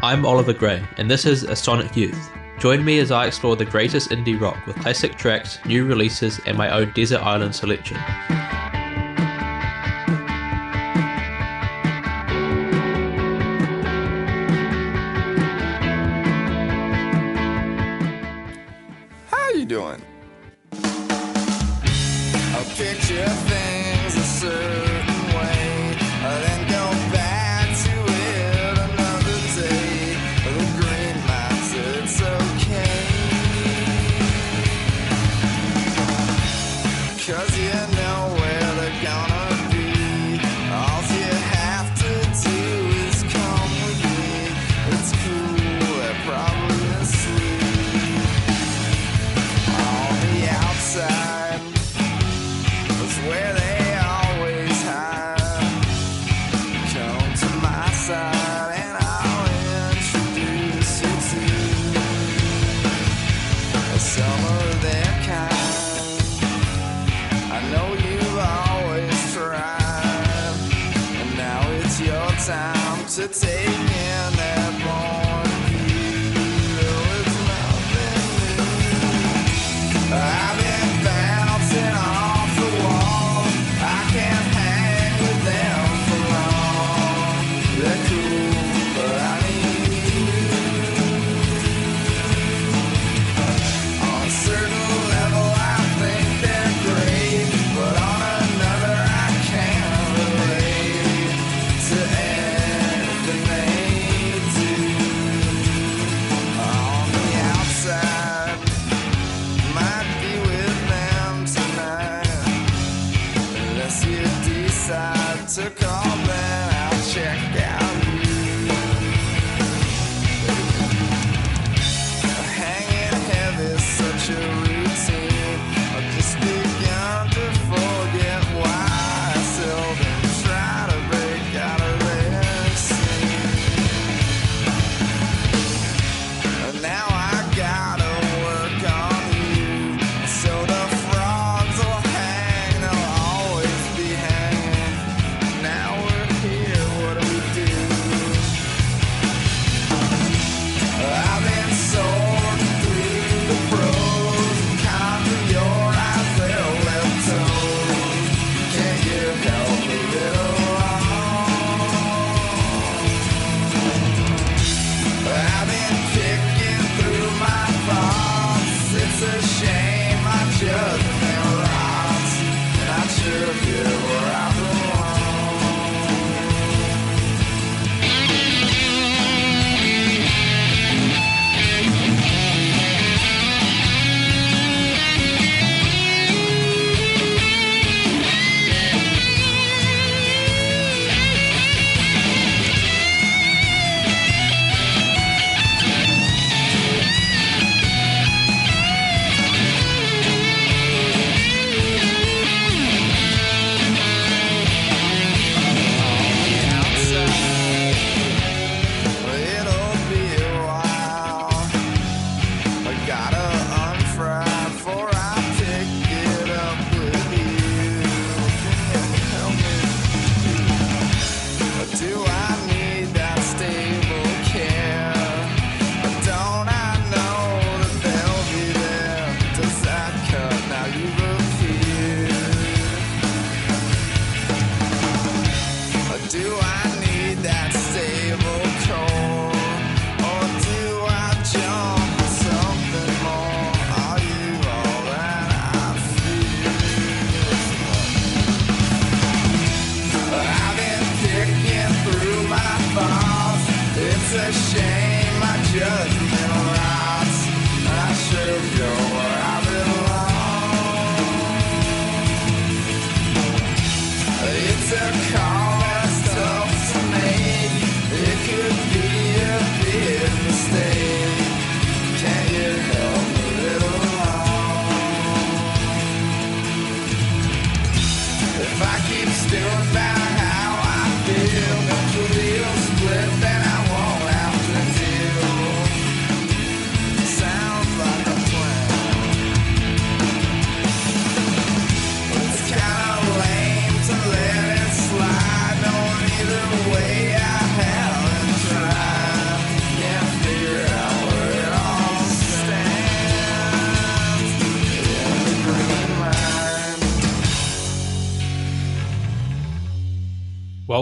I'm Oliver Gray, and this is A Sonic Youth. Join me as I explore the greatest indie rock with classic tracks, new releases, and my own desert island selection. How you doing? To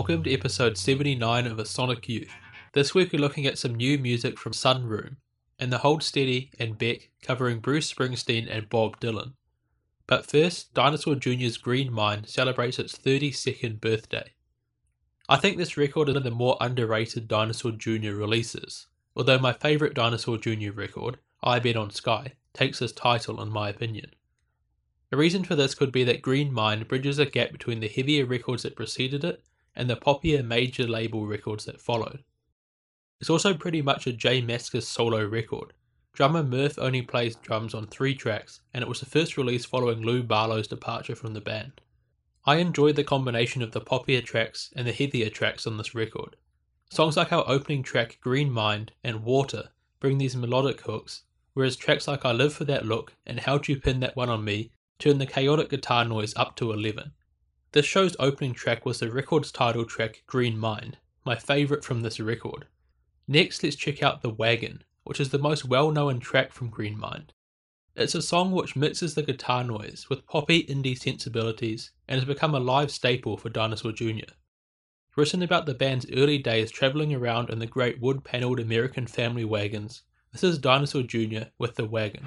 Welcome to episode 79 of A Sonic Youth. This week we're looking at some new music from Sun Room and the Hold Steady and Beck covering Bruce Springsteen and Bob Dylan. But first, Dinosaur Jr.'s Green Mind celebrates its 32nd birthday. I think this record is one of the more underrated Dinosaur Jr. releases, although my favourite Dinosaur Jr. record, I Bet on Sky, takes this title in my opinion. A reason for this could be that Green Mind bridges a gap between the heavier records that preceded it and the poppier major label records that followed. It's also pretty much a J Mascis solo record. Drummer Murph only plays drums on three tracks, and it was the first release following Lou Barlow's departure from the band. I enjoyed the combination of the poppier tracks and the heavier tracks on this record. Songs like our opening track Green Mind and Water bring these melodic hooks, whereas tracks like I Live for That Look and How'd You Pin That One on Me turn the chaotic guitar noise up to 11. This show's opening track was the record's title track Green Mind, my favourite from this record. Next, let's check out The Wagon, which is the most well known track from Green Mind. It's a song which mixes the guitar noise with poppy indie sensibilities and has become a live staple for Dinosaur Jr. Written about the band's early days travelling around in the great wood panelled American family wagons, this is Dinosaur Jr. with The Wagon.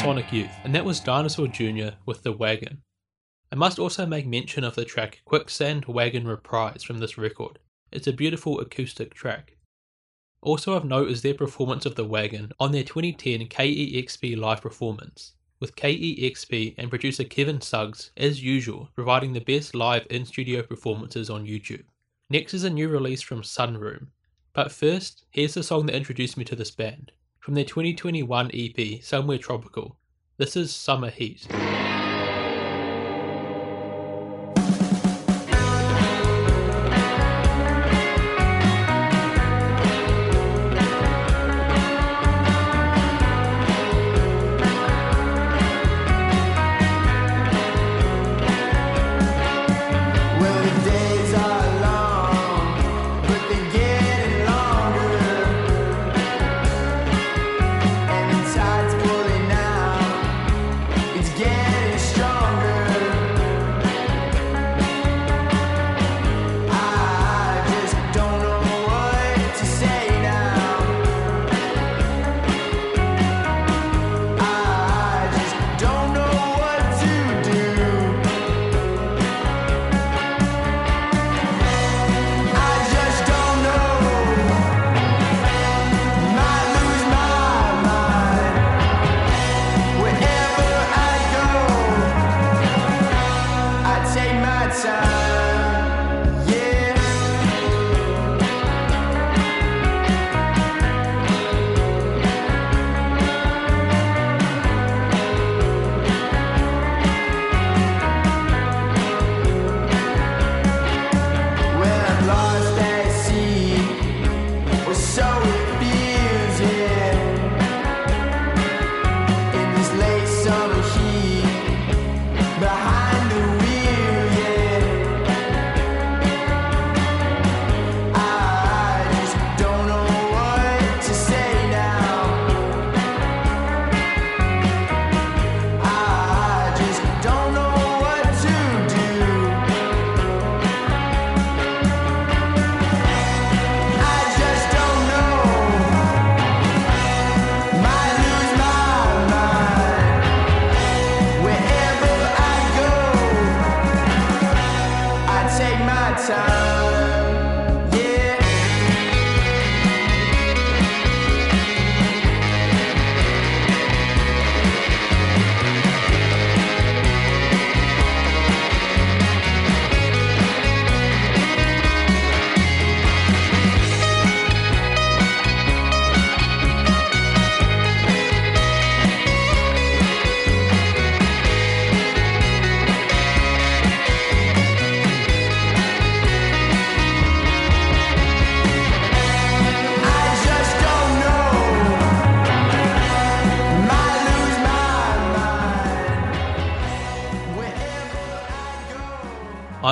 Sonic Youth, and that was Dinosaur Jr. with The Wagon. I must also make mention of the track Quicksand Wagon Reprise from this record. It's a beautiful acoustic track. Also of note is their performance of The Wagon on their 2010 KEXP live performance, with KEXP and producer Kevin Suggs, as usual, providing the best live in studio performances on YouTube. Next is a new release from Sun Room. But first, here's the song that introduced me to this band. From their 2021 EP, Somewhere Tropical, this is Summer Heat.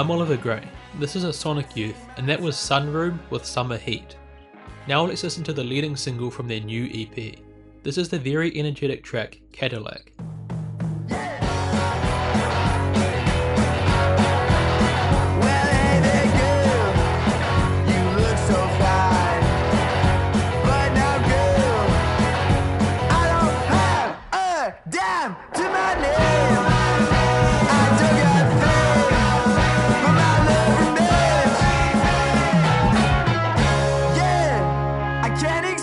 I'm Oliver Gray. This is a Sonic Youth, and that was Sun Room with Summer Heat. Now let's listen to the leading single from their new EP. This is the very energetic track Cadillac. Well, hey there, girl, Can't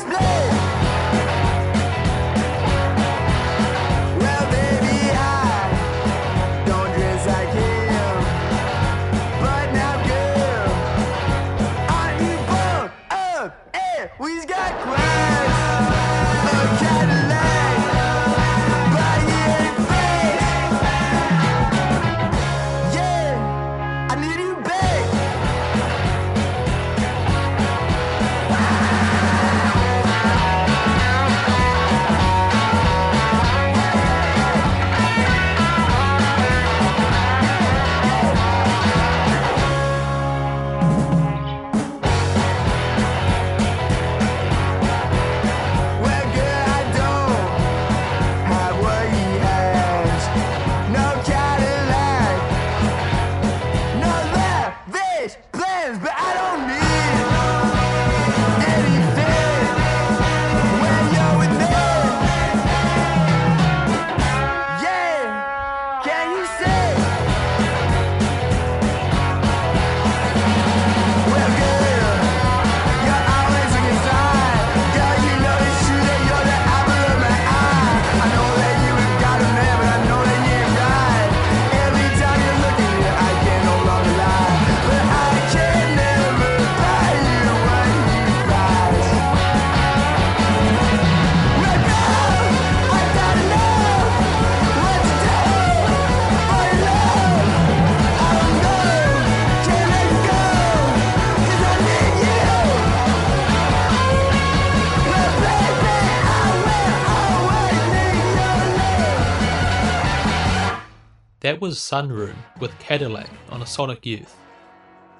That was Sun Room with Cadillac on a Sonic Youth.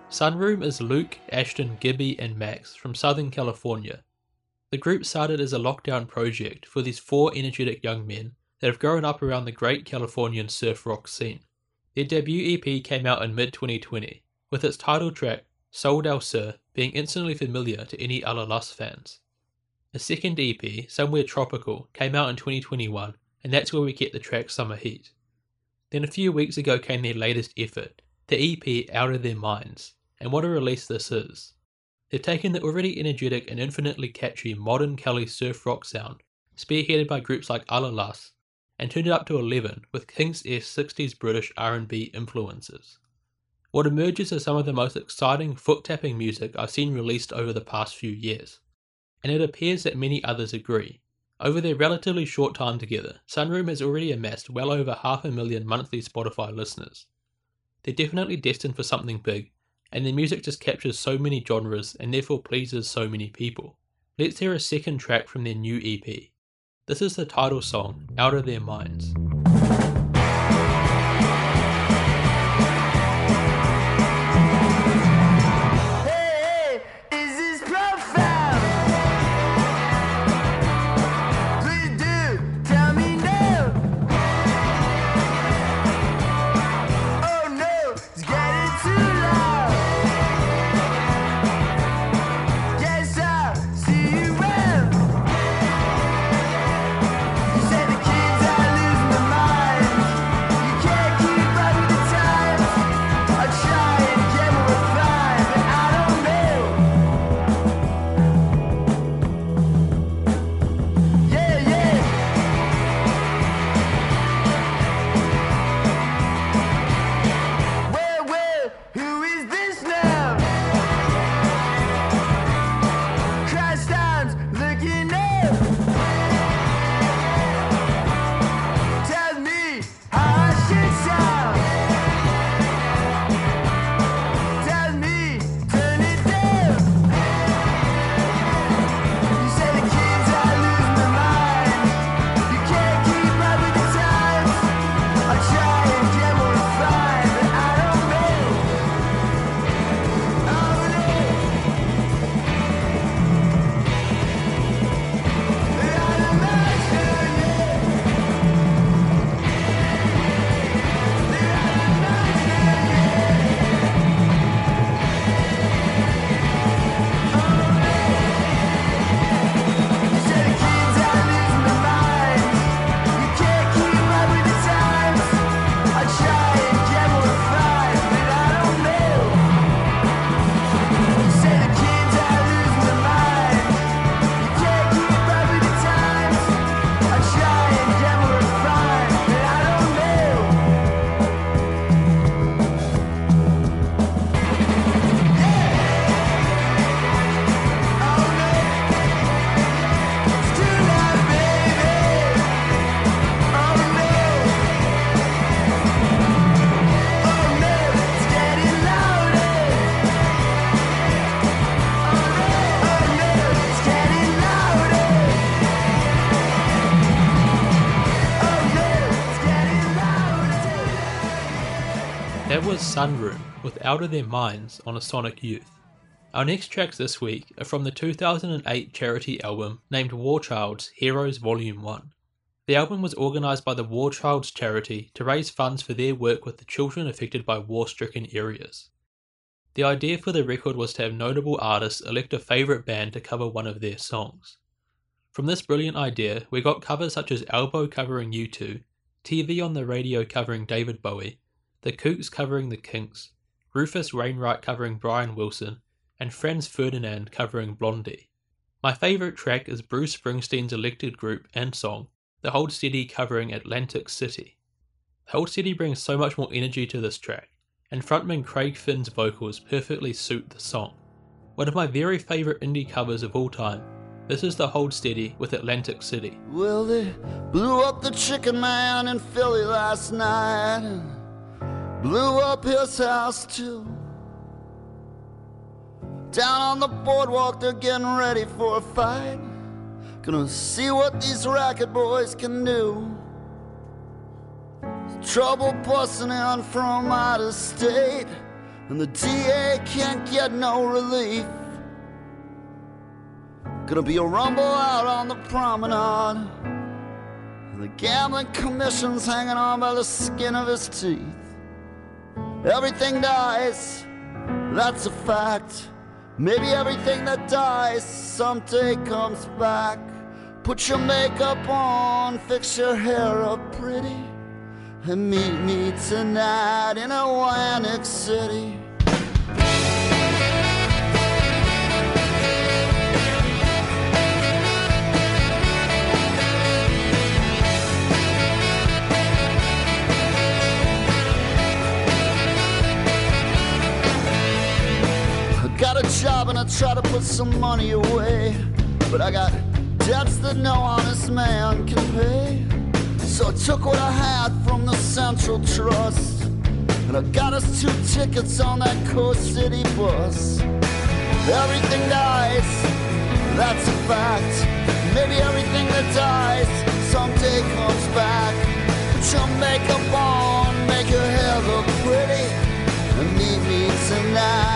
Sun Room is Luke, Ashton, Gibby, and Max from Southern California. The group started as a lockdown project for these four energetic young men that have grown up around the great Californian surf rock scene. Their debut EP came out in mid 2020, with its title track, Sol del Sur, being instantly familiar to any Allah-Las fans. A second EP, Somewhere Tropical, came out in 2021, and that's where we get the track Summer Heat. Then a few weeks ago came their latest effort, the EP Out of Their Minds, and what a release this is. They've taken the already energetic and infinitely catchy modern Cali surf rock sound, spearheaded by groups like Allah-Las, and turned it up to 11 with Kinks-esque 60s British R&B influences. What emerges is some of the most exciting foot-tapping music I've seen released over the past few years, and it appears that many others agree. Over their relatively short time together, Sun Room has already amassed well over half a million monthly Spotify listeners. They're definitely destined for something big, and their music just captures so many genres and therefore pleases so many people. Let's hear a second track from their new EP. This is the title song, Out of Their Minds. Sun Room with Out of Their Minds on a Sonic Youth. Our next tracks this week are from the 2008 charity album named War Child's Heroes Volume 1. The album was organised by the War Child's charity to raise funds for their work with the children affected by war stricken areas. The idea for the record was to have notable artists elect a favourite band to cover one of their songs. From this brilliant idea, we got covers such as Elbow covering U2, TV on the Radio covering David Bowie, The Kooks covering The Kinks, Rufus Wainwright covering Brian Wilson, and Franz Ferdinand covering Blondie. My favourite track is Bruce Springsteen's elected group and song, The Hold Steady covering Atlantic City. The Hold Steady brings so much more energy to this track, and frontman Craig Finn's vocals perfectly suit the song. One of my very favourite indie covers of all time, this is The Hold Steady with Atlantic City. Well, they blew up the chicken man in Philly last night blew up his house too. Down on the boardwalk, they're getting ready for a fight. Gonna see what these racket boys can do. Trouble busting in from out of state, and the DA can't get no relief. Gonna be a rumble out on the promenade. And the gambling commission's hanging on by the skin of his teeth. Everything dies, that's a fact. Maybe everything that dies someday comes back. Put your makeup on, fix your hair up pretty, and meet me tonight in Atlantic City. Got a job and I try to put some money away, but I got debts that no honest man can pay. So I took what I had from the Central Trust, and I got us two tickets on that Coast City bus. Everything dies, that's a fact. Maybe everything that dies someday comes back. Put your makeup on, make your hair look pretty, and meet me tonight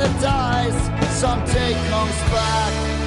everything that dies someday comes back.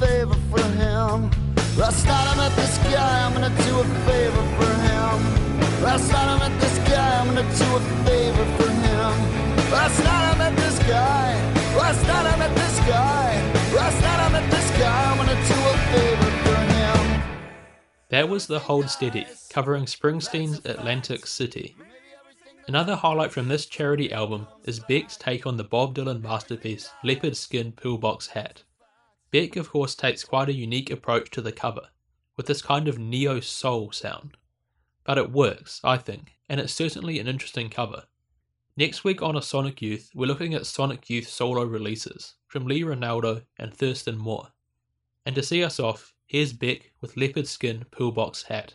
Favor for him. Last night I met this guy, I'm gonna do a favor for him. Last night I met this guy, I'm gonna do a favor for him. Last night I met this guy. Last night I met this guy. Last night I met this guy, I'm gonna do a favor for him. That was the Hold Steady, covering Springsteen's Atlantic City. Another highlight from this charity album is Beck's take on the Bob Dylan masterpiece Leopard Skin Pillbox Hat. Beck, of course, takes quite a unique approach to the cover, with this kind of neo soul sound. But it works, I think, and it's certainly an interesting cover. Next week on A Sonic Youth, we're looking at Sonic Youth solo releases from Lee Ranaldo and Thurston Moore. And to see us off, here's Beck with Leopard Skin Pillbox Hat.